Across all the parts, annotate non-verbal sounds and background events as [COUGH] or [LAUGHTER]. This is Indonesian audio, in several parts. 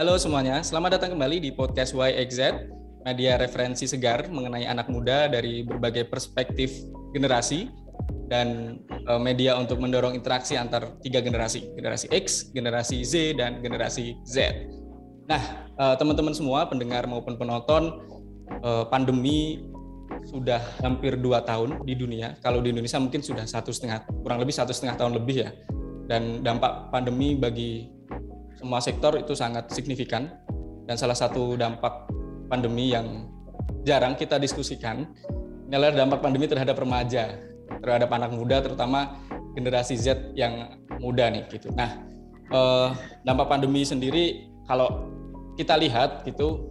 Halo semuanya, selamat datang kembali di podcast YXZ, media referensi segar mengenai anak muda dari berbagai perspektif generasi dan uh, media untuk mendorong interaksi antar tiga generasi, generasi X, generasi Z, dan generasi Z. Nah, uh, teman-teman semua, pendengar maupun penonton, uh, pandemi sudah hampir dua tahun di dunia. Kalau di Indonesia mungkin sudah satu setengah, kurang lebih satu setengah tahun lebih ya. Dan dampak pandemi bagi semua sektor itu sangat signifikan dan salah satu dampak pandemi yang jarang kita diskusikan adalah dampak pandemi terhadap remaja, terhadap anak muda terutama generasi Z yang muda nih gitu. Nah, eh, dampak pandemi sendiri kalau kita lihat gitu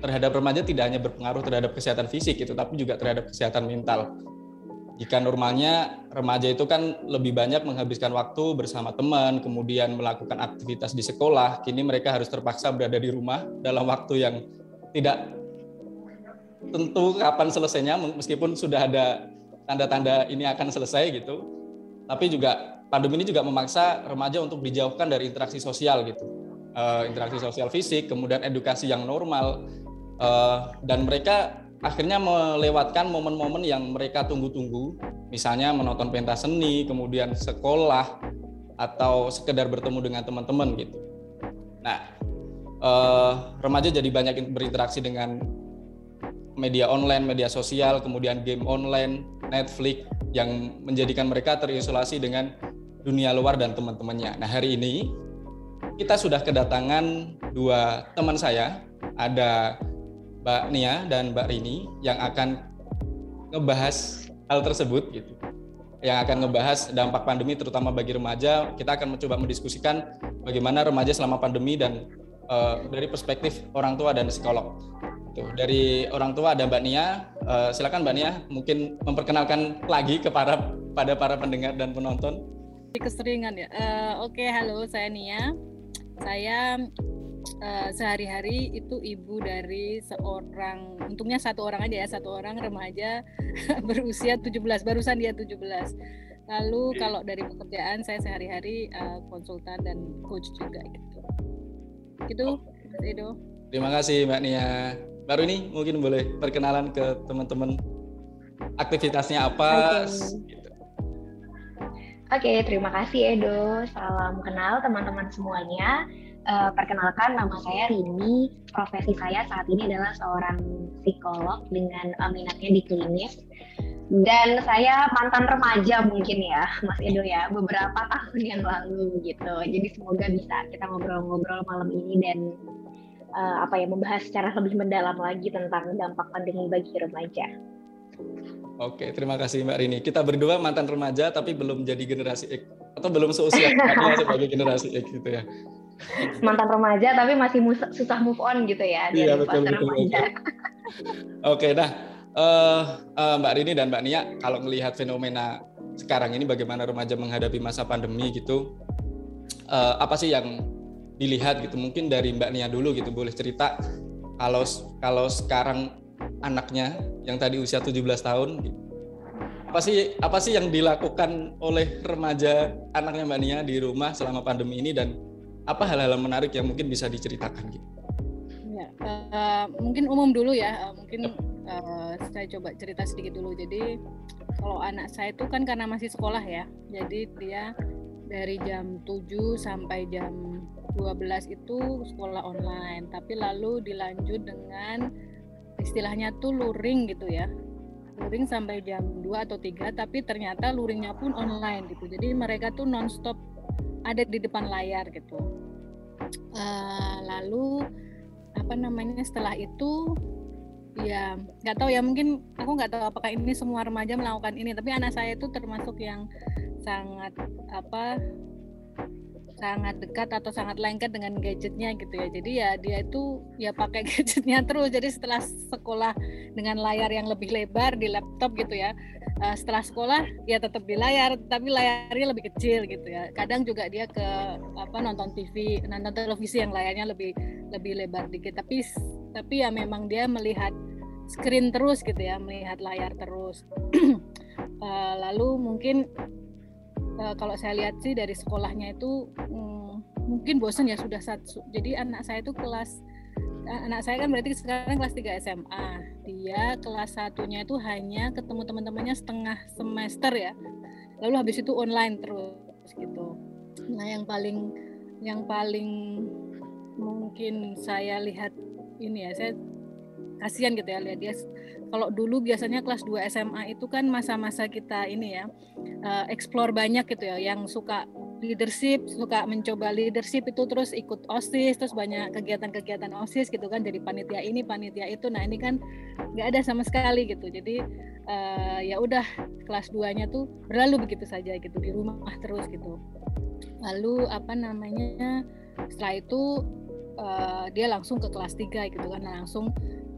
terhadap remaja tidak hanya berpengaruh terhadap kesehatan fisik gitu, tapi juga terhadap kesehatan mental jika normalnya remaja itu kan lebih banyak menghabiskan waktu bersama teman, kemudian melakukan aktivitas di sekolah, kini mereka harus terpaksa berada di rumah dalam waktu yang tidak tentu kapan selesainya meskipun sudah ada tanda-tanda ini akan selesai gitu. Tapi juga pandemi ini juga memaksa remaja untuk dijauhkan dari interaksi sosial gitu. Uh, interaksi sosial fisik, kemudian edukasi yang normal uh, dan mereka akhirnya melewatkan momen-momen yang mereka tunggu-tunggu, misalnya menonton pentas seni, kemudian sekolah, atau sekedar bertemu dengan teman-teman gitu. Nah, eh, remaja jadi banyak berinteraksi dengan media online, media sosial, kemudian game online, Netflix, yang menjadikan mereka terisolasi dengan dunia luar dan teman-temannya. Nah, hari ini kita sudah kedatangan dua teman saya, ada Mbak Nia dan Mbak Rini yang akan ngebahas hal tersebut gitu. Yang akan ngebahas dampak pandemi terutama bagi remaja. Kita akan mencoba mendiskusikan bagaimana remaja selama pandemi dan uh, dari perspektif orang tua dan psikolog. Tuh, dari orang tua ada Mbak Nia. Uh, silakan Mbak Nia mungkin memperkenalkan lagi kepada pada para pendengar dan penonton. Keseringan ya. Uh, Oke, okay, halo saya Nia. Saya uh, sehari-hari itu ibu dari seorang untungnya satu orang aja ya satu orang remaja [LAUGHS] berusia 17 barusan dia 17 lalu kalau dari pekerjaan saya sehari-hari uh, konsultan dan coach juga gitu gitu Mas Edo terima kasih Mbak Nia baru ini mungkin boleh perkenalan ke teman-teman aktivitasnya apa okay. gitu. Oke, terima kasih Edo. Salam kenal teman-teman semuanya. Uh, perkenalkan nama saya Rini. Profesi saya saat ini adalah seorang psikolog dengan minatnya di klinis. Dan saya mantan remaja mungkin ya, [LAUGHS] Mas Edo ya, beberapa [LAUGHS] tahun yang lalu gitu. Jadi semoga bisa kita ngobrol-ngobrol malam ini dan uh, apa ya membahas secara lebih mendalam lagi tentang dampak pandemi bagi remaja. Oke, terima kasih Mbak Rini. Kita berdua mantan remaja tapi belum jadi generasi X atau belum seusia [LAUGHS] sebagai generasi X gitu ya [LAUGHS] mantan remaja tapi masih susah move on gitu ya dari iya, betul, betul, remaja. Oke, nah uh, uh, Mbak Rini dan Mbak Nia, kalau melihat fenomena sekarang ini bagaimana remaja menghadapi masa pandemi gitu, uh, apa sih yang dilihat gitu? Mungkin dari Mbak Nia dulu gitu, boleh cerita kalau kalau sekarang anaknya yang tadi usia 17 tahun gitu, apa sih apa sih yang dilakukan oleh remaja anaknya Mbak Nia di rumah selama pandemi ini dan apa hal-hal menarik yang mungkin bisa diceritakan gitu? Ya, uh, mungkin umum dulu ya, uh, mungkin uh, saya coba cerita sedikit dulu. Jadi kalau anak saya itu kan karena masih sekolah ya, jadi dia dari jam 7 sampai jam 12 itu sekolah online, tapi lalu dilanjut dengan istilahnya tuh luring gitu ya. Luring sampai jam 2 atau 3, tapi ternyata luringnya pun online gitu. Jadi mereka tuh nonstop ada di depan layar gitu. Uh, lalu apa namanya setelah itu ya nggak tahu ya mungkin aku nggak tahu apakah ini semua remaja melakukan ini tapi anak saya itu termasuk yang sangat apa sangat dekat atau sangat lengket dengan gadgetnya gitu ya. Jadi ya dia itu ya pakai [LAUGHS] gadgetnya terus. Jadi setelah sekolah dengan layar yang lebih lebar di laptop gitu ya uh, setelah sekolah ya tetap di layar tapi layarnya lebih kecil gitu ya. Kadang juga dia ke apa nonton TV nonton televisi yang layarnya lebih lebih lebar dikit. Tapi tapi ya memang dia melihat screen terus gitu ya melihat layar terus. Uh, [CLEARS THROAT] lalu mungkin uh, kalau saya lihat sih dari sekolahnya itu um, mungkin bosan ya sudah satu jadi anak saya itu kelas anak saya kan berarti sekarang kelas 3 SMA dia kelas satunya itu hanya ketemu teman-temannya setengah semester ya. Lalu habis itu online terus gitu. Nah yang paling yang paling mungkin saya lihat ini ya saya kasihan gitu ya lihat dia kalau dulu biasanya kelas 2 SMA itu kan masa-masa kita ini ya uh, explore banyak gitu ya yang suka leadership suka mencoba leadership itu terus ikut osis terus banyak kegiatan-kegiatan osis gitu kan dari panitia ini panitia itu. Nah ini kan nggak ada sama sekali gitu. Jadi uh, ya udah kelas 2 nya tuh berlalu begitu saja gitu di rumah terus gitu. Lalu apa namanya setelah itu uh, dia langsung ke kelas 3 gitu kan langsung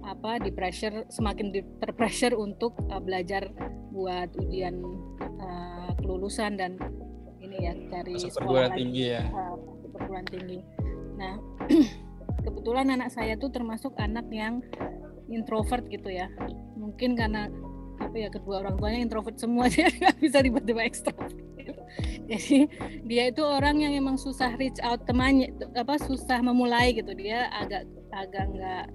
apa di pressure semakin di terpressure untuk uh, belajar buat ujian uh, kelulusan dan ini ya dari Masuk perguruan tinggi ya. Uh, perguruan tinggi. Nah [CLEARS THROAT] kebetulan anak saya tuh termasuk anak yang introvert gitu ya. Mungkin karena apa ya kedua orang tuanya introvert semua [LAUGHS] dia nggak bisa tiba-tiba ekstrovert. [LAUGHS] Jadi dia itu orang yang emang susah reach out temannya apa susah memulai gitu. Dia agak agak nggak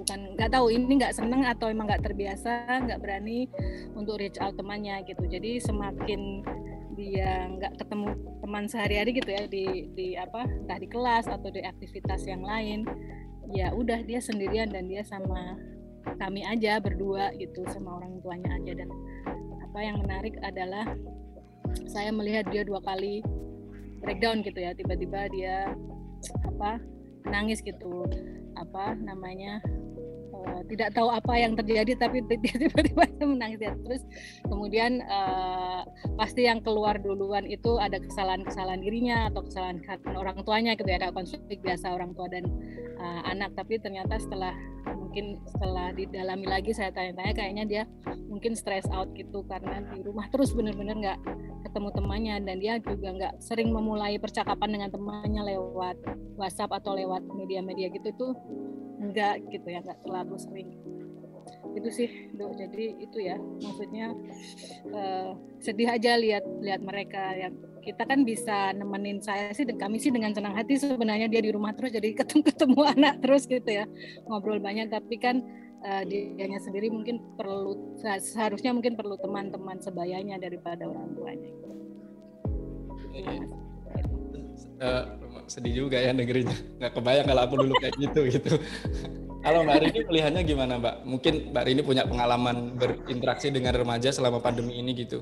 bukan nggak tahu ini nggak seneng atau emang nggak terbiasa nggak berani untuk reach out temannya gitu. Jadi semakin dia nggak ketemu teman sehari-hari gitu ya di di apa entah di kelas atau di aktivitas yang lain ya udah dia sendirian dan dia sama kami aja berdua gitu sama orang tuanya aja. Dan apa yang menarik adalah saya melihat dia dua kali breakdown gitu ya tiba-tiba dia apa nangis gitu apa namanya uh, tidak tahu apa yang terjadi tapi [LAUGHS] tiba-tiba [LAUGHS] menangis ya terus kemudian uh, pasti yang keluar duluan itu ada kesalahan-kesalahan dirinya atau kesalahan orang tuanya gitu ya. Ada konflik biasa orang tua dan uh, anak. Tapi ternyata setelah mungkin setelah didalami lagi saya tanya-tanya kayaknya dia mungkin stress out gitu karena di rumah terus bener-bener nggak ketemu temannya dan dia juga nggak sering memulai percakapan dengan temannya lewat WhatsApp atau lewat media-media gitu tuh enggak gitu ya nggak terlalu sering. Itu sih dok. Jadi itu ya maksudnya uh, sedih aja lihat lihat mereka yang kita kan bisa nemenin saya sih kami sih dengan senang hati sebenarnya dia di rumah terus jadi ketemu ketemu [LAUGHS] anak terus gitu ya ngobrol banyak tapi kan uh, dianya sendiri mungkin perlu seharusnya mungkin perlu teman-teman sebayanya daripada orang tuanya. Uh, sedih juga ya negerinya nggak kebayang kalau aku dulu kayak gitu gitu kalau Mbak Rini melihatnya gimana Mbak? Mungkin Mbak Rini punya pengalaman berinteraksi dengan remaja selama pandemi ini gitu.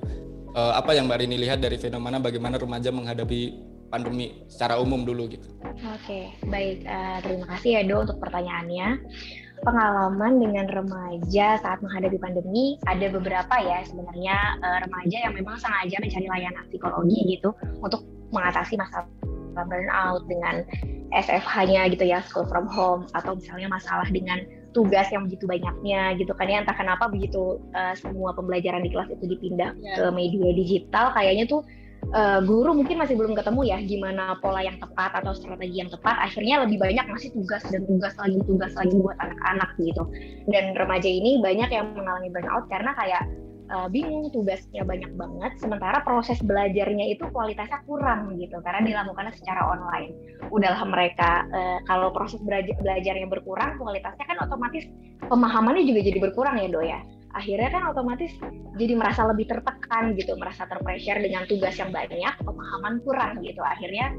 Uh, apa yang Mbak Rini lihat dari fenomena bagaimana remaja menghadapi pandemi secara umum dulu gitu? Oke, baik. Uh, terima kasih ya Do untuk pertanyaannya. Pengalaman dengan remaja saat menghadapi pandemi ada beberapa ya sebenarnya uh, remaja yang memang sengaja mencari layanan psikologi gitu untuk mengatasi masalah burnout dengan SFH-nya gitu ya, school from home, atau misalnya masalah dengan tugas yang begitu banyaknya gitu kan ya, entah kenapa begitu uh, semua pembelajaran di kelas itu dipindah yeah. ke media digital, kayaknya tuh uh, guru mungkin masih belum ketemu ya gimana pola yang tepat atau strategi yang tepat, akhirnya lebih banyak masih tugas dan tugas lagi tugas lagi buat anak-anak gitu. Dan remaja ini banyak yang mengalami burnout karena kayak uh, bingung tugasnya banyak banget sementara proses belajarnya itu kualitasnya kurang gitu karena dilakukan secara online. Udahlah mereka uh, kalau proses belajar belajarnya berkurang kualitasnya kan otomatis pemahamannya juga jadi berkurang ya do ya? Akhirnya kan otomatis jadi merasa lebih tertekan gitu merasa terpressure dengan tugas yang banyak pemahaman kurang gitu. Akhirnya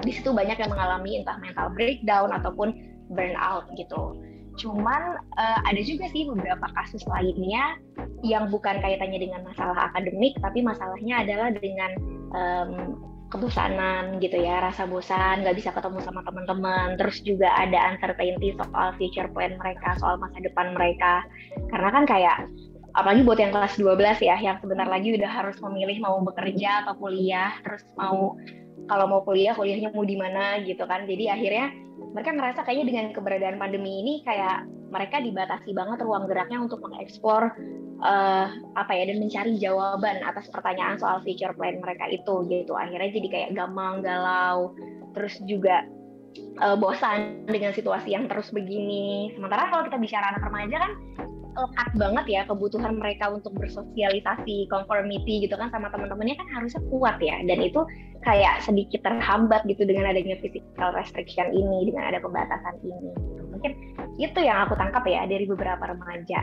di situ banyak yang mengalami entah mental breakdown ataupun burnout gitu. Cuman uh, ada juga sih beberapa kasus lainnya yang bukan kaitannya dengan masalah akademik, tapi masalahnya adalah dengan um, kebosanan gitu ya, rasa bosan, nggak bisa ketemu sama teman-teman, terus juga ada uncertainty soal future plan mereka, soal masa depan mereka. Karena kan kayak apalagi buat yang kelas 12 ya, yang sebentar lagi udah harus memilih mau bekerja atau kuliah, terus mau kalau mau kuliah, kuliahnya mau di mana gitu kan. Jadi akhirnya mereka ngerasa kayaknya dengan keberadaan pandemi ini kayak mereka dibatasi banget ruang geraknya untuk mengeksplor uh, apa ya dan mencari jawaban atas pertanyaan soal future plan mereka itu gitu akhirnya jadi kayak gampang galau terus juga uh, bosan dengan situasi yang terus begini sementara kalau kita bicara anak remaja kan lekat banget ya kebutuhan mereka untuk bersosialisasi, conformity gitu kan sama teman-temannya kan harusnya kuat ya. Dan itu kayak sedikit terhambat gitu dengan adanya physical restriction ini, dengan ada pembatasan ini. Gitu. Mungkin itu yang aku tangkap ya dari beberapa remaja.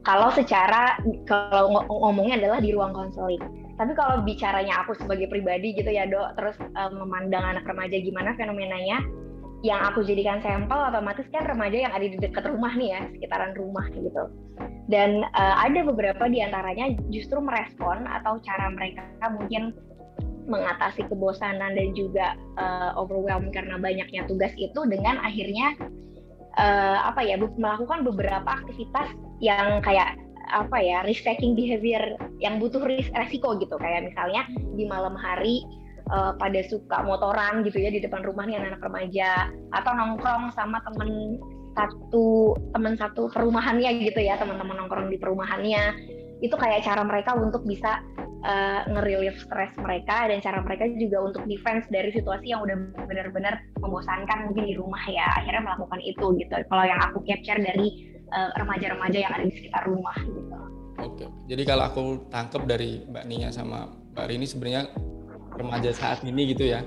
Kalau secara kalau ngomongnya adalah di ruang konseling. Tapi kalau bicaranya aku sebagai pribadi gitu ya dok, terus um, memandang anak remaja gimana fenomenanya, yang aku jadikan sampel otomatis kan remaja yang ada di dekat rumah nih ya sekitaran rumah gitu. Dan uh, ada beberapa di antaranya justru merespon atau cara mereka mungkin mengatasi kebosanan dan juga uh, overwhelm karena banyaknya tugas itu dengan akhirnya uh, apa ya melakukan beberapa aktivitas yang kayak apa ya risk taking behavior yang butuh resiko gitu. Kayak misalnya di malam hari uh, pada suka motoran gitu ya di depan rumah nih anak-anak remaja. Atau nongkrong sama temen satu temen satu perumahannya gitu ya teman-teman nongkrong di perumahannya. Itu kayak cara mereka untuk bisa uh, nge-relieve stres mereka dan cara mereka juga untuk defense dari situasi yang udah benar-benar membosankan mungkin di rumah ya. Akhirnya melakukan itu gitu. Kalau yang aku capture dari eh, remaja-remaja yang ada di sekitar rumah gitu. Oke, jadi kalau aku tangkap dari Mbak Nia sama Mbak Rini sebenarnya remaja saat ini gitu ya.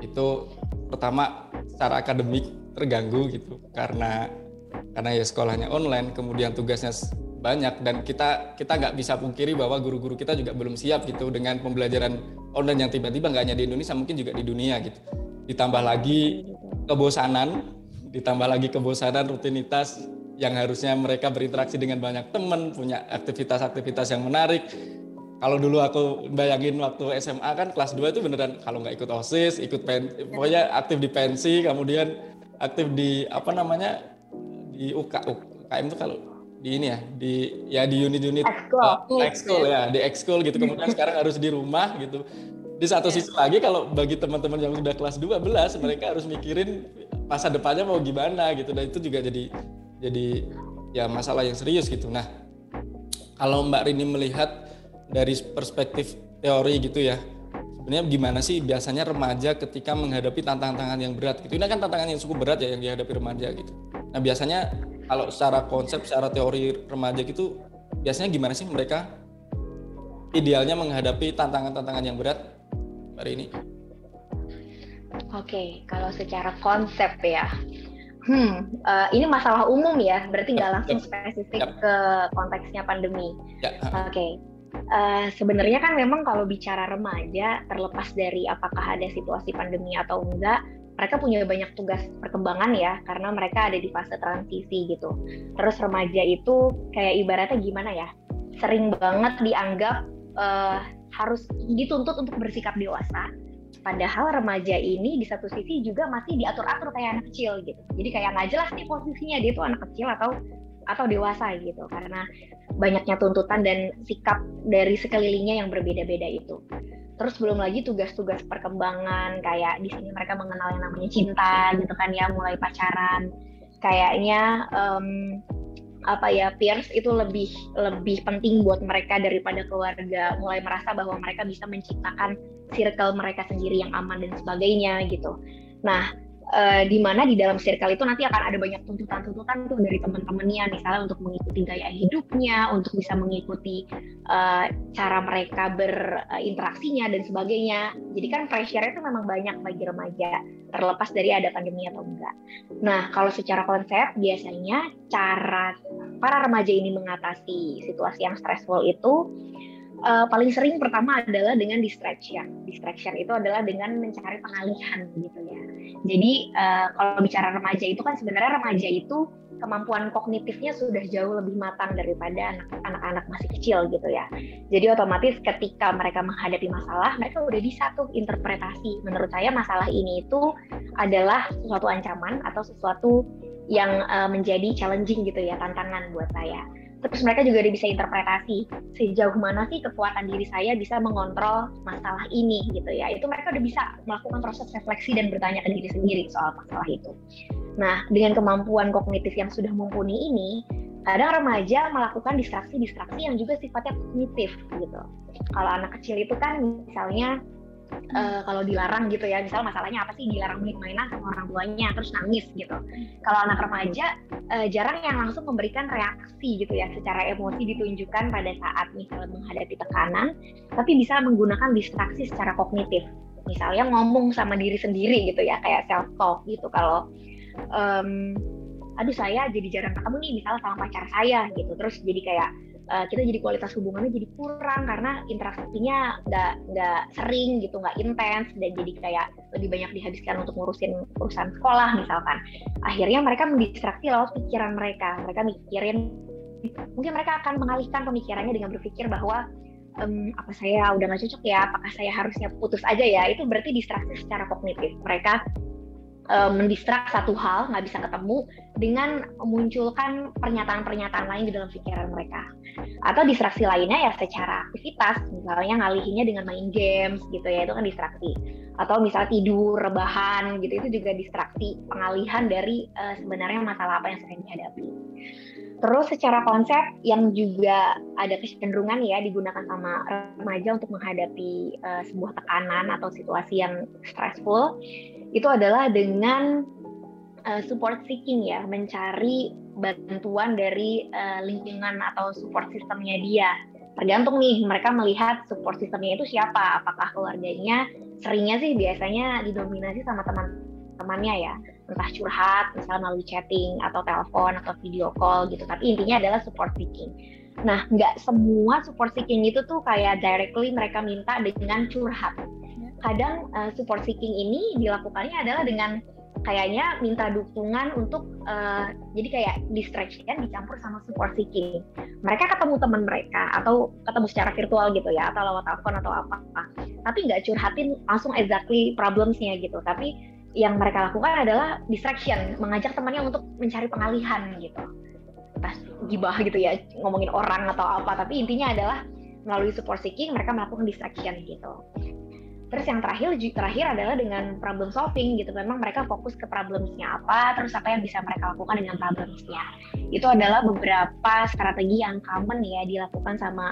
Itu pertama secara akademik terganggu gitu karena karena ya sekolahnya online kemudian tugasnya banyak dan kita kita nggak bisa pungkiri bahwa guru-guru kita juga belum siap gitu dengan pembelajaran online yang tiba-tiba nggak hanya di Indonesia mungkin juga di dunia gitu. Ditambah lagi kebosanan ditambah lagi kebosanan rutinitas yang harusnya mereka berinteraksi dengan banyak teman punya aktivitas-aktivitas yang menarik kalau dulu aku bayangin waktu SMA kan kelas 2 itu beneran kalau nggak ikut OSIS, ikut pen, pokoknya aktif di pensi, kemudian aktif di apa namanya di UK, UKM itu kalau di ini ya, di ya di unit-unit ekskul uh, ya, di ekskul gitu. Kemudian sekarang harus di rumah gitu. Di satu sisi lagi kalau bagi teman-teman yang sudah kelas 12 mereka harus mikirin masa depannya mau gimana gitu dan itu juga jadi jadi ya masalah yang serius gitu. Nah, kalau Mbak Rini melihat dari perspektif teori gitu ya. Sebenarnya gimana sih biasanya remaja ketika menghadapi tantangan-tantangan yang berat gitu? Ini kan tantangan yang cukup berat ya yang dihadapi remaja gitu. Nah biasanya kalau secara konsep secara teori remaja gitu biasanya gimana sih mereka idealnya menghadapi tantangan-tantangan yang berat hari ini? Oke, kalau secara konsep ya, hmm, uh, ini masalah umum ya, berarti nggak langsung spesifik ke konteksnya pandemi. Ya. Oke, okay uh, sebenarnya kan memang kalau bicara remaja terlepas dari apakah ada situasi pandemi atau enggak mereka punya banyak tugas perkembangan ya karena mereka ada di fase transisi gitu. Terus remaja itu kayak ibaratnya gimana ya sering banget dianggap uh, harus dituntut untuk bersikap dewasa padahal remaja ini di satu sisi juga masih diatur-atur kayak anak kecil gitu. Jadi kayak nggak jelas nih posisinya dia tuh anak kecil atau atau dewasa gitu karena banyaknya tuntutan dan sikap dari sekelilingnya yang berbeda-beda itu. Terus belum lagi tugas-tugas perkembangan kayak di sini mereka mengenal yang namanya cinta gitu kan ya mulai pacaran kayaknya um, apa ya peers itu lebih lebih penting buat mereka daripada keluarga mulai merasa bahwa mereka bisa menciptakan circle mereka sendiri yang aman dan sebagainya gitu. Nah uh, di mana di dalam circle itu nanti akan ada banyak tuntutan-tuntutan tuh dari teman-temannya misalnya untuk mengikuti gaya hidupnya, untuk bisa mengikuti uh, cara mereka berinteraksinya dan sebagainya. Jadi kan pressure itu memang banyak bagi remaja terlepas dari ada pandemi atau enggak. Nah, kalau secara konsep biasanya cara para remaja ini mengatasi situasi yang stressful itu uh, paling sering pertama adalah dengan distraction. Distraction itu adalah dengan mencari pengalihan gitu ya. Jadi uh, kalau bicara remaja itu kan sebenarnya remaja itu kemampuan kognitifnya sudah jauh lebih matang daripada anak-anak masih kecil gitu ya. Jadi otomatis ketika mereka menghadapi masalah, mereka udah bisa tuh interpretasi. Menurut saya masalah ini itu adalah sesuatu ancaman atau sesuatu yang uh, menjadi challenging gitu ya, tantangan buat saya terus mereka juga udah bisa interpretasi sejauh mana sih kekuatan diri saya bisa mengontrol masalah ini gitu ya. Itu mereka udah bisa melakukan proses refleksi dan bertanya ke diri sendiri soal masalah itu. Nah dengan kemampuan kognitif yang sudah mumpuni ini kadang remaja melakukan distraksi-distraksi yang juga sifatnya kognitif gitu. Kalau anak kecil itu kan misalnya uh, kalau dilarang gitu ya. Misal masalahnya apa sih? Dilarang beli mainan sama orang tuanya terus nangis gitu. Kalau anak remaja uh, jarang yang langsung memberikan reaksi gitu ya. Secara emosi ditunjukkan pada saat misalnya menghadapi tekanan tapi bisa menggunakan distraksi secara kognitif. Misalnya ngomong sama diri sendiri gitu ya kayak self talk gitu. Kalau um, aduh saya jadi jarang ketemu nih misalnya sama pacar saya gitu. Terus jadi kayak uh, kita jadi kualitas hubungannya jadi kurang karena interaksinya nggak nggak sering gitu nggak intens dan jadi kayak lebih banyak dihabiskan untuk ngurusin urusan sekolah misalkan. Akhirnya mereka mendistraksi lewat pikiran mereka. Mereka mikirin mungkin mereka akan mengalihkan pemikirannya dengan berpikir bahwa um, apa saya udah nggak cocok ya? Apakah saya harusnya putus aja ya? Itu berarti distraksi secara kognitif. Mereka uh, mendistrak satu hal nggak bisa ketemu dengan memunculkan pernyataan-pernyataan lain di dalam pikiran mereka. Atau distraksi lainnya ya secara aktivitas misalnya ngalihinnya dengan main games gitu ya itu kan distraksi. Atau misalnya tidur rebahan gitu itu juga distraksi pengalihan dari uh, sebenarnya masalah apa yang sedang dihadapi Terus secara konsep yang juga ada kecenderungan ya digunakan sama remaja untuk menghadapi uh, sebuah tekanan atau situasi yang stressful itu adalah dengan uh, support seeking ya, mencari bantuan dari uh, lingkungan atau support sistemnya dia. Tergantung nih mereka melihat support sistemnya itu siapa, apakah keluarganya seringnya sih biasanya didominasi sama teman-temannya ya entah curhat misalnya melalui chatting atau telepon atau video call gitu tapi intinya adalah support seeking nah nggak semua support seeking itu tuh kayak directly mereka minta dengan curhat kadang uh, support seeking ini dilakukannya adalah dengan kayaknya minta dukungan untuk uh, jadi kayak distraction dicampur sama support seeking. Mereka ketemu teman mereka atau ketemu secara virtual gitu ya atau lewat telepon atau apa, apa. tapi nggak curhatin langsung exactly problemsnya gitu. Tapi yang mereka lakukan adalah distraction, mengajak temannya untuk mencari pengalihan gitu. Pas gibah gitu ya, ngomongin orang atau apa, tapi intinya adalah melalui support seeking mereka melakukan distraction gitu. Terus yang terakhir terakhir adalah dengan problem solving gitu. Memang mereka fokus ke problemsnya apa, terus apa yang bisa mereka lakukan dengan problemsnya. Itu adalah beberapa strategi yang common ya dilakukan sama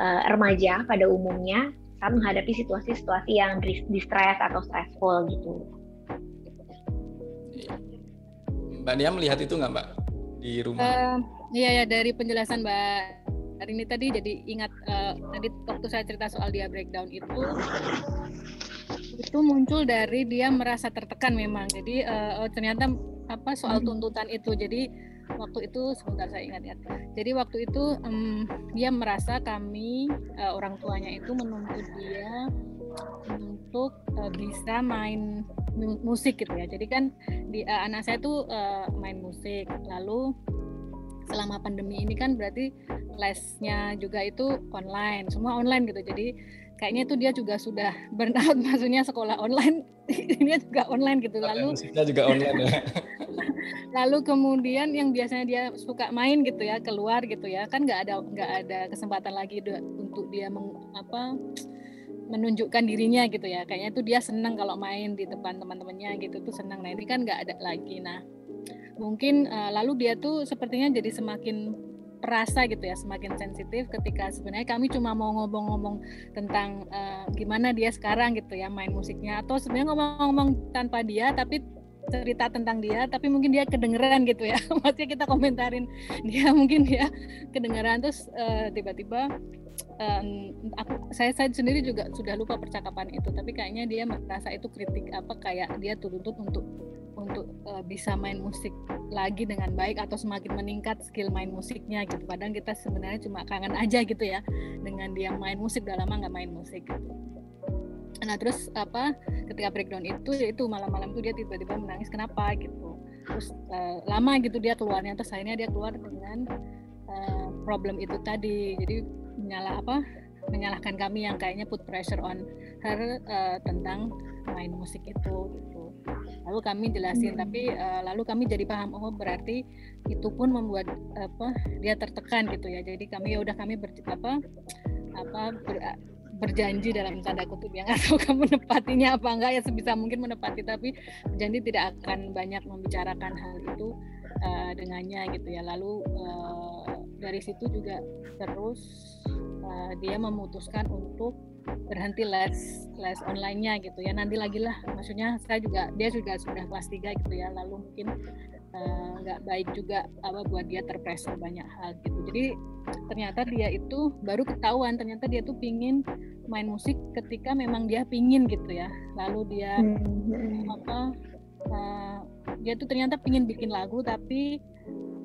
uh, remaja pada umumnya saat menghadapi situasi-situasi yang distress atau stressful gitu. Mbak Nia melihat itu nggak Mbak? Di rumah? Uh, iya ya dari penjelasan Mbak hari ini tadi jadi ingat uh, tadi waktu saya cerita soal dia breakdown itu itu muncul dari dia merasa tertekan memang. Jadi uh, ternyata apa soal tuntutan itu. Jadi waktu itu sebentar saya ingat ya. Jadi waktu itu um, dia merasa kami uh, orang tuanya itu menuntut dia untuk uh, bisa main musik gitu ya. Jadi kan di uh, anak saya tuh uh, main musik. Lalu selama pandemi ini kan berarti lesnya juga itu online, semua online gitu. Jadi kayaknya itu dia juga sudah burnout [LAUGHS] maksudnya sekolah online [LAUGHS] ini juga online gitu lalu musiknya juga online ya [LAUGHS] lalu kemudian yang biasanya dia suka main gitu ya keluar gitu ya kan nggak ada nggak ada kesempatan lagi untuk dia meng, apa menunjukkan dirinya gitu ya. Kayaknya tuh dia senang kalau main di depan teman-temannya gitu tuh senang nah ini kan nggak ada lagi. Nah mungkin uh, lalu dia tuh sepertinya jadi semakin perasa gitu ya semakin sensitif ketika sebenarnya kami cuma mau ngomong-ngomong tentang uh, gimana dia sekarang gitu ya main musiknya. Atau sebenarnya ngomong-ngomong tanpa dia tapi cerita tentang dia tapi mungkin dia kedengeran gitu ya. [LAUGHS] Maksudnya kita komentarin dia mungkin dia kedengeran. Terus uh, tiba-tiba um, aku saya saya sendiri juga sudah lupa percakapan itu tapi kayaknya dia merasa itu kritik apa kayak dia tuntut untuk untuk uh, bisa main musik lagi dengan baik atau semakin meningkat skill main musiknya gitu. Padahal kita sebenarnya cuma kangen aja gitu ya dengan dia main musik udah lama nggak main musik gitu nah terus apa ketika breakdown itu ya itu malam-malam itu dia tiba-tiba menangis kenapa gitu terus uh, lama gitu dia keluarnya terus akhirnya dia keluar dengan uh, problem itu tadi jadi menyalah apa menyalahkan kami yang kayaknya put pressure on her uh, tentang main musik itu gitu. Lalu kami jelasin hmm. tapi uh, lalu kami jadi paham oh berarti itu pun membuat apa dia tertekan gitu ya. Jadi kami ya udah kami ber, apa apa ber, berjanji dalam tanda kutip [LAUGHS] yang atau kamu menepatinya apa enggak ya sebisa mungkin menepati tapi berjanji tidak akan banyak membicarakan hal itu uh, dengannya gitu ya. Lalu uh, dari situ juga terus uh, dia memutuskan untuk berhenti les les online-nya gitu ya. Nanti lagi lah maksudnya saya juga dia juga sudah kelas 3 gitu ya. Lalu mungkin nggak uh, baik juga apa buat dia terpressure banyak hal gitu. Jadi ternyata dia itu baru ketahuan ternyata dia tuh pingin main musik ketika memang dia pingin gitu ya. Lalu dia hmm. apa uh, dia tuh ternyata pingin bikin lagu tapi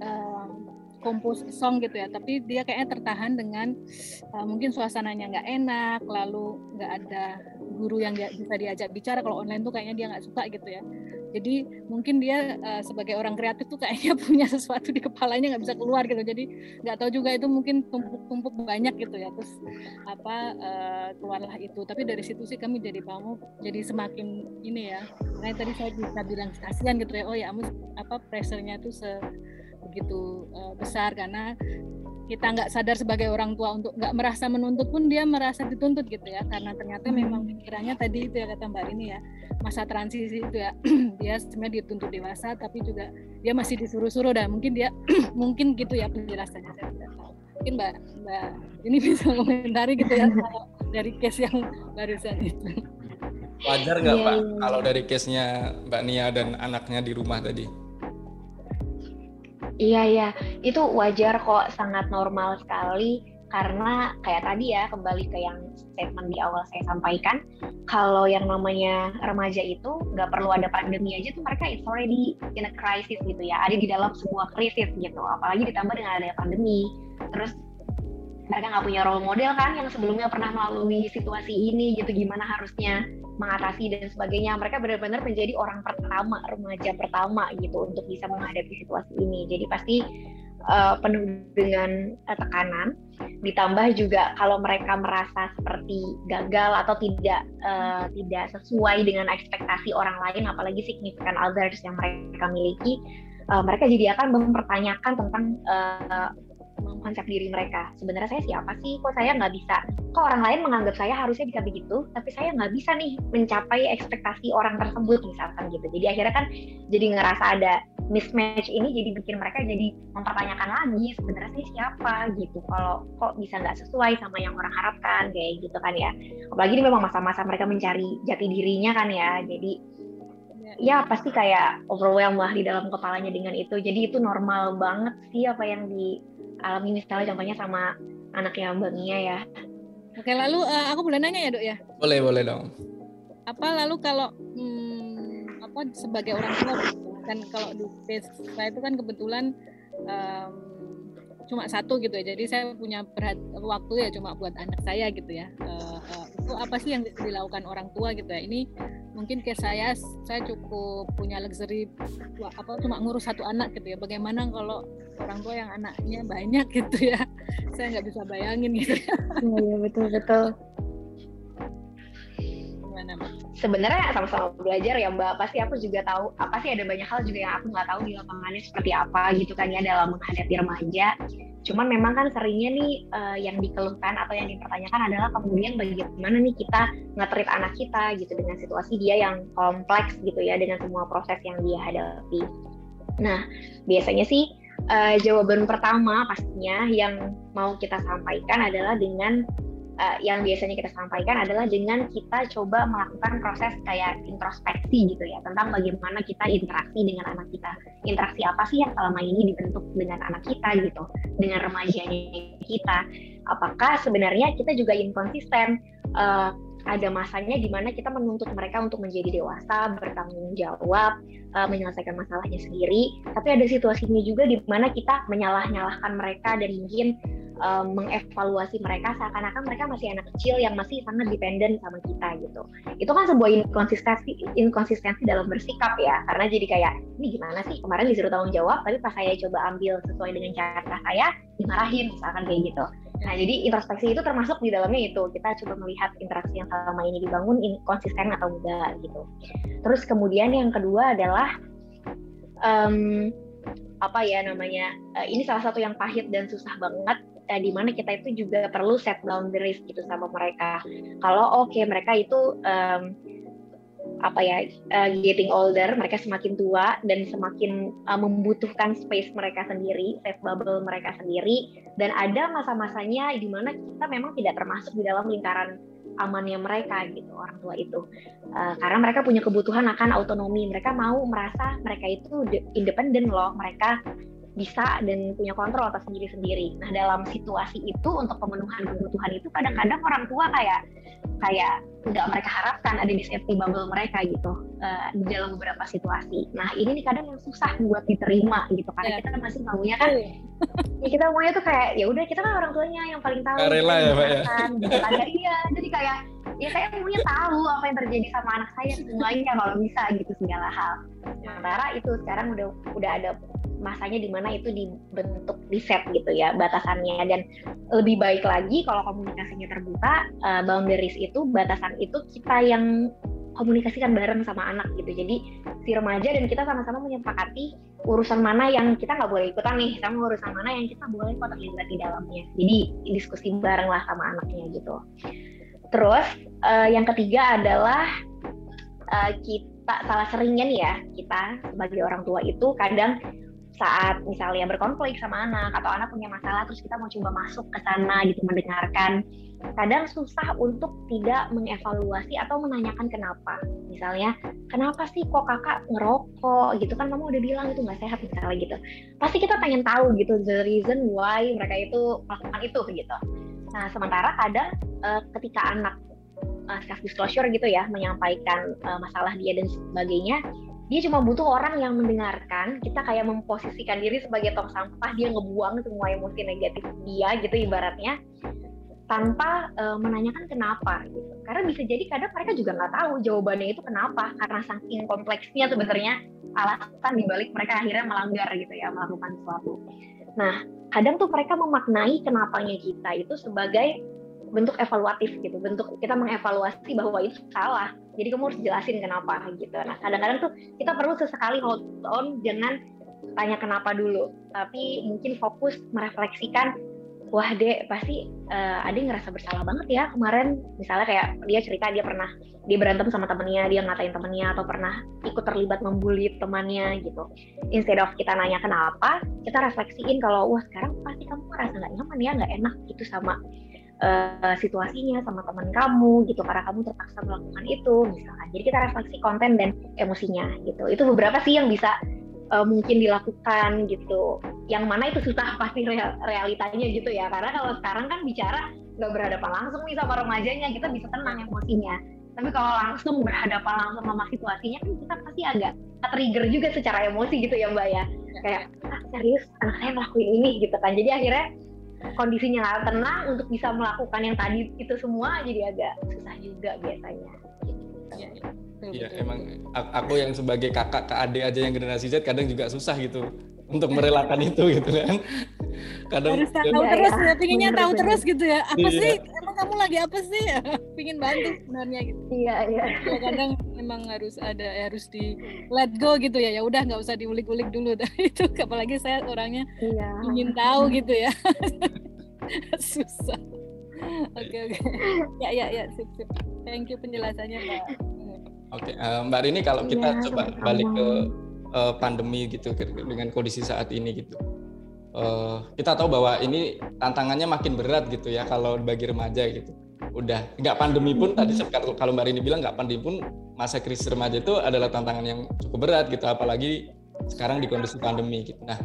uh, kompos song gitu ya. Tapi dia kayaknya tertahan dengan uh, mungkin suasananya nggak enak lalu nggak ada guru yang bisa diajak bicara. Kalau online tuh kayaknya dia nggak suka gitu ya jadi mungkin dia uh, sebagai orang kreatif tuh kayaknya [LAUGHS] punya sesuatu di kepalanya nggak bisa keluar gitu. Jadi nggak tahu juga itu mungkin tumpuk-tumpuk banyak gitu ya. Terus apa uh, keluarlah itu. Tapi dari situ sih kami jadi paham jadi semakin ini ya. Karena tadi saya bisa bilang kasihan gitu ya. Oh ya amus apa pressure-nya tuh se begitu uh, besar. Karena kita nggak sadar sebagai orang tua untuk nggak merasa menuntut pun dia merasa dituntut gitu ya. Karena ternyata hmm. memang pikirannya tadi itu ya kata mbak ini ya masa transisi itu ya. [CLEARS THROAT] Dia sebenarnya dituntut dewasa tapi juga dia masih disuruh-suruh dan mungkin dia [CLEARS THROAT] mungkin gitu ya penjelasannya. Saya tidak tahu. Mungkin mbak mbak ini bisa [LAUGHS] komentari gitu ya dari case yang barusan itu. Wajar nggak yeah, pak yeah. kalau dari case nya mbak Nia dan anaknya di rumah tadi Iya iya, itu wajar kok, sangat normal sekali. Karena kayak tadi ya kembali ke yang statement di awal saya sampaikan, kalau yang namanya remaja itu nggak perlu ada pandemi aja tuh mereka it's already in a crisis gitu ya, ada di dalam sebuah krisis gitu, apalagi ditambah dengan adanya pandemi, terus mereka nggak punya role model kan yang sebelumnya pernah melalui situasi ini gitu gimana harusnya mengatasi dan sebagainya. Mereka benar-benar menjadi orang pertama, remaja pertama gitu untuk bisa menghadapi situasi ini. Jadi pasti uh, penuh dengan uh, tekanan. Ditambah juga kalau mereka merasa seperti gagal atau tidak uh, tidak sesuai dengan ekspektasi orang lain, apalagi significant others yang mereka miliki, uh, mereka jadi akan mempertanyakan tentang uh, konsep diri mereka. Sebenarnya saya siapa sih? Kok saya nggak bisa? Kok orang lain menganggap saya harusnya bisa begitu, tapi saya nggak bisa nih mencapai ekspektasi orang tersebut misalkan gitu. Jadi akhirnya kan jadi ngerasa ada mismatch ini jadi bikin mereka jadi mempertanyakan lagi sebenarnya sih siapa gitu. Kalau kok bisa nggak sesuai sama yang orang harapkan kayak gitu kan ya. Apalagi ini memang masa-masa mereka mencari jati dirinya kan ya. Jadi ya pasti kayak overwhelmed lah di dalam kepalanya dengan itu. Jadi itu normal banget sih apa yang di alami misalnya contohnya sama anaknya Mbak Mia ya. Oke, lalu uh, aku boleh nanya ya, Dok ya? Boleh, boleh dong. Apa lalu kalau hmm, apa sebagai orang tua kan kalau di saya itu kan kebetulan um, cuma satu gitu ya. Jadi saya punya perhat waktu ya cuma buat anak saya gitu ya. Uh, uh, itu apa sih yang dilakukan orang tua gitu ya? Ini mungkin kayak saya saya cukup punya luxury apa cuma ngurus satu anak gitu ya bagaimana kalau orang tua yang anaknya banyak gitu ya [LAUGHS] saya nggak bisa bayangin gitu ya iya betul betul sebenarnya sama-sama belajar ya mbak pasti aku juga tahu apa sih ada banyak hal juga yang aku nggak tahu di lapangannya seperti apa gitu kan ya dalam menghadapi remaja Cuman memang kan seringnya nih uh, yang dikeluhkan atau yang dipertanyakan adalah kemudian bagaimana nih kita ngetrit anak kita gitu dengan situasi dia yang kompleks gitu ya dengan semua proses yang dia hadapi. Nah, biasanya sih uh, jawaban pertama pastinya yang mau kita sampaikan adalah dengan uh, yang biasanya kita sampaikan adalah dengan kita coba melakukan proses kayak introspeksi gitu ya tentang bagaimana kita interaksi dengan anak kita. Interaksi apa sih yang selama ini dibentuk dengan anak kita gitu dengan remajanya kita? Apakah sebenarnya kita juga inkonsisten? Uh, ada masanya di mana kita menuntut mereka untuk menjadi dewasa, bertanggung jawab, uh, menyelesaikan masalahnya sendiri. Tapi ada situasinya juga di mana kita menyalah-nyalahkan mereka dan mungkin um, mengevaluasi mereka seakan-akan mereka masih anak kecil yang masih sangat dependen sama kita gitu. Itu kan sebuah inkonsistensi inkonsistensi dalam bersikap ya. Karena jadi kayak ini gimana sih kemarin disuruh tanggung jawab tapi pas saya coba ambil sesuai dengan cara saya dimarahin misalkan kayak gitu. Nah, jadi introspeksi itu termasuk di dalamnya itu. Kita coba melihat interaksi yang selama ini dibangun konsisten atau enggak gitu. Terus kemudian yang kedua adalah um, apa ya namanya? Uh, ini salah satu yang pahit dan susah banget uh, di mana kita itu juga perlu set boundaries gitu sama mereka. Kalau oke okay, mereka itu um, apa ya uh, getting older, mereka semakin tua dan semakin uh, membutuhkan space mereka sendiri, safe bubble mereka sendiri, dan ada masa-masanya di mana kita memang tidak termasuk di dalam lingkaran amannya mereka gitu orang tua itu. Uh, karena mereka punya kebutuhan akan autonomi. Mereka mau merasa mereka itu independen loh. Mereka bisa dan punya kontrol atas diri sendiri. Nah dalam situasi itu untuk pemenuhan kebutuhan itu kadang-kadang orang tua kayak kayak nggak mereka harapkan ada di safety bubble mereka gitu uh, di dalam beberapa situasi. Nah ini nih kadang yang susah buat diterima gitu karena yeah. kita masih maunya kan ya kita maunya tuh kayak ya udah kita kan orang tuanya yang paling tahu. Rela ya pak ya. Gitu kan ya, iya jadi kayak ya saya maunya tahu apa yang terjadi sama anak saya semuanya kalau bisa gitu segala hal. Sementara itu sekarang udah udah ada masanya di mana itu dibentuk di set gitu ya batasannya. Dan lebih baik lagi kalau komunikasinya terbuka uh, boundaries itu batasan itu kita yang komunikasikan bareng sama anak gitu. Jadi si remaja dan kita sama-sama menyepakati urusan mana yang kita nggak boleh ikutan nih sama urusan mana yang kita boleh kok terlibat di dalamnya. Jadi diskusi bareng lah sama anaknya gitu terus uh, yang ketiga adalah uh, kita salah seringnya nih ya kita sebagai orang tua itu kadang saat misalnya berkonflik sama anak atau anak punya masalah terus kita mau coba masuk ke sana gitu mendengarkan kadang susah untuk tidak mengevaluasi atau menanyakan kenapa. Misalnya kenapa sih kok kakak ngerokok? Gitu kan kamu udah bilang itu nggak sehat misalnya gitu. Pasti kita pengen tahu gitu the reason why mereka itu melakukan itu gitu nah sementara kadang uh, ketika anak uh, self disclosure gitu ya menyampaikan uh, masalah dia dan sebagainya dia cuma butuh orang yang mendengarkan kita kayak memposisikan diri sebagai tong sampah dia ngebuang semua emosi negatif dia gitu ibaratnya tanpa uh, menanyakan kenapa gitu. Karena bisa jadi kadang mereka juga nggak tahu jawabannya itu kenapa karena saking kompleksnya sebenarnya alasan dibalik mereka akhirnya melanggar gitu ya melakukan sesuatu nah kadang tuh mereka memaknai kenapanya kita itu sebagai bentuk evaluatif gitu. Bentuk kita mengevaluasi bahwa itu salah. Jadi kamu harus jelasin kenapa gitu. Nah kadang-kadang tuh kita perlu sesekali hold on jangan tanya kenapa dulu. Tapi mungkin fokus merefleksikan wah dek pasti uh, ade ngerasa bersalah banget ya kemarin. Misalnya kayak dia cerita dia pernah dia berantem sama temennya dia ngatain temennya atau pernah ikut terlibat membuli temannya gitu. Instead of kita nanya kenapa kita refleksiin kalau wah sekarang pasti kamu ngerasa nggak nyaman ya nggak enak gitu sama uh, situasinya sama teman kamu gitu karena kamu terpaksa melakukan itu misalkan. Jadi kita refleksi konten dan emosinya gitu. Itu beberapa sih yang bisa uh, mungkin dilakukan gitu yang mana itu susah pasti real, realitanya gitu ya. Karena kalau sekarang kan bicara nggak berhadapan langsung nih sama remajanya kita bisa tenang emosinya. Tapi kalau langsung berhadapan langsung sama situasinya kan kita pasti agak trigger juga secara emosi gitu ya mbak ya. Kayak ah serius? Anak saya ngelakuin ini gitu kan. Jadi akhirnya kondisinya nggak tenang untuk bisa melakukan yang tadi itu semua jadi agak susah juga biasanya. Iya, ya, emang aku yang sebagai kakak ke adik aja yang generasi Z kadang juga susah gitu untuk merelakan itu gitu kan. Kadang harus tahu ya, terus ya, pinginnya tahu bener. terus gitu ya. Apa iya. sih? Emang kamu lagi apa sih? Ya [LAUGHS] pingin bantu sebenarnya gitu. Iya iya. Ya, kadang memang harus ada harus di let go gitu ya. Ya udah nggak usah diulik-ulik dulu. [LAUGHS] Itu apalagi saya orangnya iya. ingin tahu gitu ya. [LAUGHS] Susah. Oke okay, oke. Okay. ya ya ya sip sip. Thank you penjelasannya mbak oke okay, uh, eh, mbak Rini kalau kita ya, coba balik ke uh, pandemi gitu dengan kondisi saat ini gitu. Uh, kita tahu bahwa ini tantangannya makin berat gitu ya kalau bagi remaja gitu. Udah nggak pandemi pun tadi kalau Mbak Rini bilang nggak pandemi pun masa krisis remaja itu adalah tantangan yang cukup berat gitu apalagi sekarang di kondisi pandemi gitu. Nah,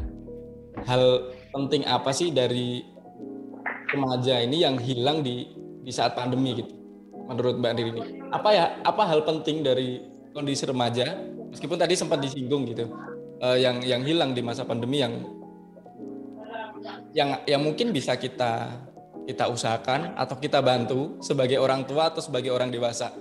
hal penting apa sih dari remaja ini yang hilang di di saat pandemi gitu? Menurut Mbak Rini, apa ya apa hal penting dari kondisi remaja meskipun tadi sempat disinggung gitu uh, yang yang hilang di masa pandemi yang yang yang mungkin bisa kita kita usahakan atau kita bantu sebagai orang tua atau sebagai orang dewasa